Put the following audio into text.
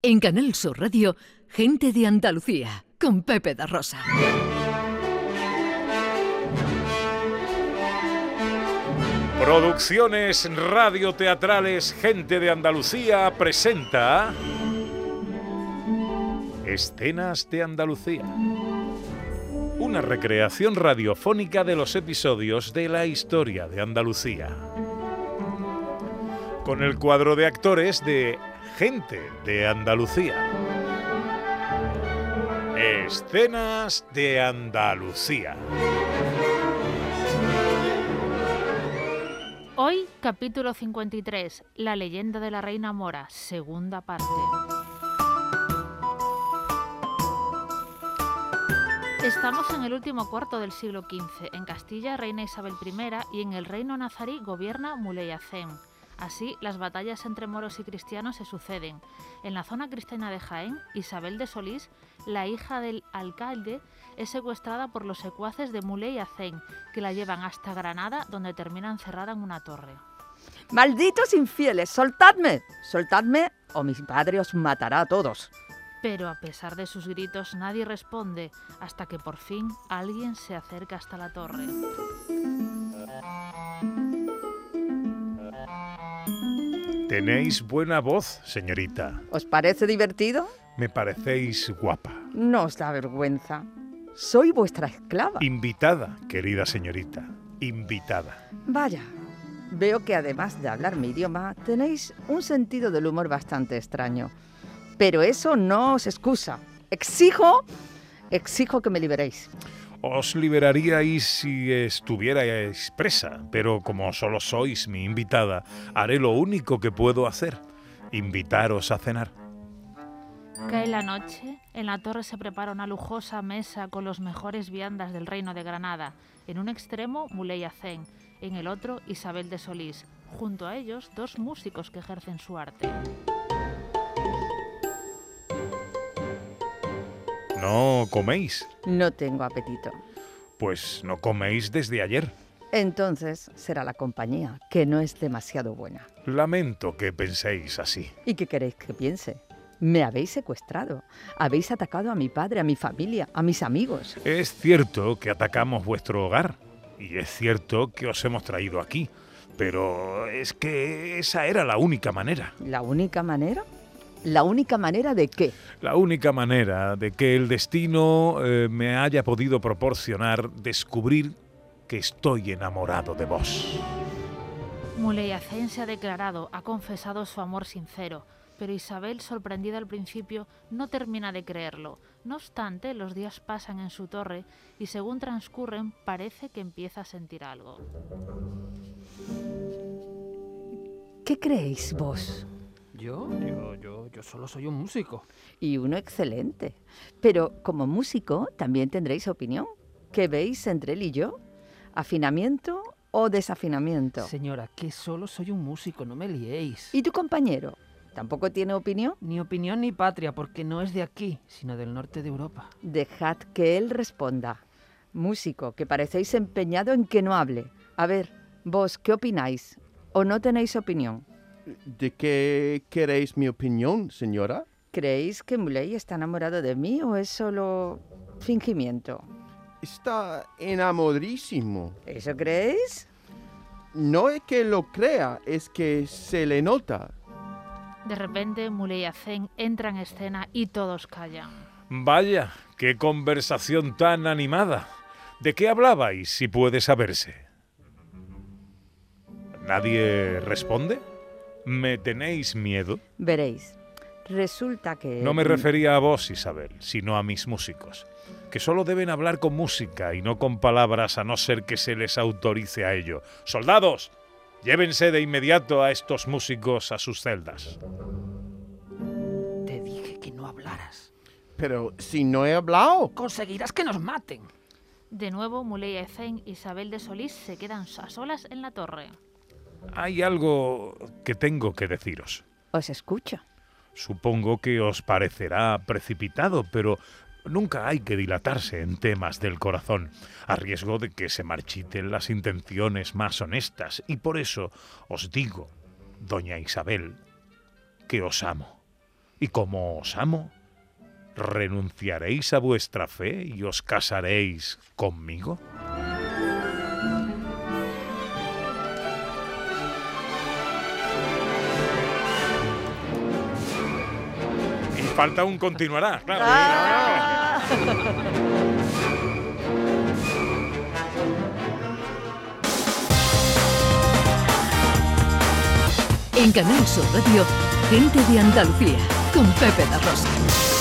En Canal Radio, Gente de Andalucía, con Pepe da Rosa. Producciones radioteatrales Gente de Andalucía presenta Escenas de Andalucía. Una recreación radiofónica de los episodios de la historia de Andalucía. Con el cuadro de actores de Gente de Andalucía. Escenas de Andalucía. Hoy, capítulo 53, La leyenda de la reina Mora, segunda parte. Estamos en el último cuarto del siglo XV. En Castilla, reina Isabel I y en el reino nazarí gobierna Muley Hacén. Así, las batallas entre moros y cristianos se suceden. En la zona cristiana de Jaén, Isabel de Solís, la hija del alcalde, es secuestrada por los secuaces de Muley y Hacén, que la llevan hasta Granada, donde termina encerrada en una torre. Malditos infieles, soltadme, soltadme o mi padre os matará a todos. Pero a pesar de sus gritos nadie responde hasta que por fin alguien se acerca hasta la torre. Tenéis buena voz, señorita. ¿Os parece divertido? Me parecéis guapa. No os da vergüenza. Soy vuestra esclava. Invitada, querida señorita. Invitada. Vaya, veo que además de hablar mi idioma, tenéis un sentido del humor bastante extraño. Pero eso no os excusa. Exijo, exijo que me liberéis. Os liberaríais si estuvierais presa, pero como solo sois mi invitada, haré lo único que puedo hacer, invitaros a cenar. Cae la noche, en la torre se prepara una lujosa mesa con los mejores viandas del reino de Granada. En un extremo, Muley Hacén, en el otro, Isabel de Solís. Junto a ellos, dos músicos que ejercen su arte. ¿No coméis? No tengo apetito. Pues no coméis desde ayer. Entonces será la compañía, que no es demasiado buena. Lamento que penséis así. ¿Y qué queréis que piense? Me habéis secuestrado, habéis atacado a mi padre, a mi familia, a mis amigos. Es cierto que atacamos vuestro hogar y es cierto que os hemos traído aquí, pero es que esa era la única manera. ¿La única manera? ¿La única manera de qué? La única manera de que el destino eh, me haya podido proporcionar descubrir que estoy enamorado de vos. Muley Hacén se ha declarado, ha confesado su amor sincero, pero Isabel, sorprendida al principio, no termina de creerlo. No obstante, los días pasan en su torre y según transcurren parece que empieza a sentir algo. ¿Qué creéis vos? ¿Yo? Yo, yo, yo solo soy un músico. Y uno excelente. Pero como músico también tendréis opinión. ¿Qué veis entre él y yo? ¿Afinamiento o desafinamiento? Señora, que solo soy un músico, no me liéis. ¿Y tu compañero? ¿Tampoco tiene opinión? Ni opinión ni patria, porque no es de aquí, sino del norte de Europa. Dejad que él responda. Músico, que parecéis empeñado en que no hable. A ver, vos, ¿qué opináis? ¿O no tenéis opinión? ¿De qué queréis mi opinión, señora? ¿Creéis que Muley está enamorado de mí o es solo fingimiento? Está enamoradísimo. ¿Eso creéis? No es que lo crea, es que se le nota. De repente, Muley Hacén entra en escena y todos callan. Vaya, qué conversación tan animada. ¿De qué hablabais, si puede saberse? ¿Nadie responde? ¿Me tenéis miedo? Veréis. Resulta que... No me refería a vos, Isabel, sino a mis músicos, que solo deben hablar con música y no con palabras a no ser que se les autorice a ello. ¡Soldados! Llévense de inmediato a estos músicos a sus celdas. Te dije que no hablaras. Pero si no he hablado. Conseguirás que nos maten. De nuevo, Muley Hacén y Isabel de Solís se quedan a solas en la torre. Hay algo que tengo que deciros. Os escucho. Supongo que os parecerá precipitado, pero nunca hay que dilatarse en temas del corazón, a riesgo de que se marchiten las intenciones más honestas. Y por eso os digo, doña Isabel, que os amo. Y como os amo, ¿renunciaréis a vuestra fe y os casaréis conmigo? Falta un continuará, claro. En Canal Sur Radio, Gente de Andalucía, con Pepe da Rosa.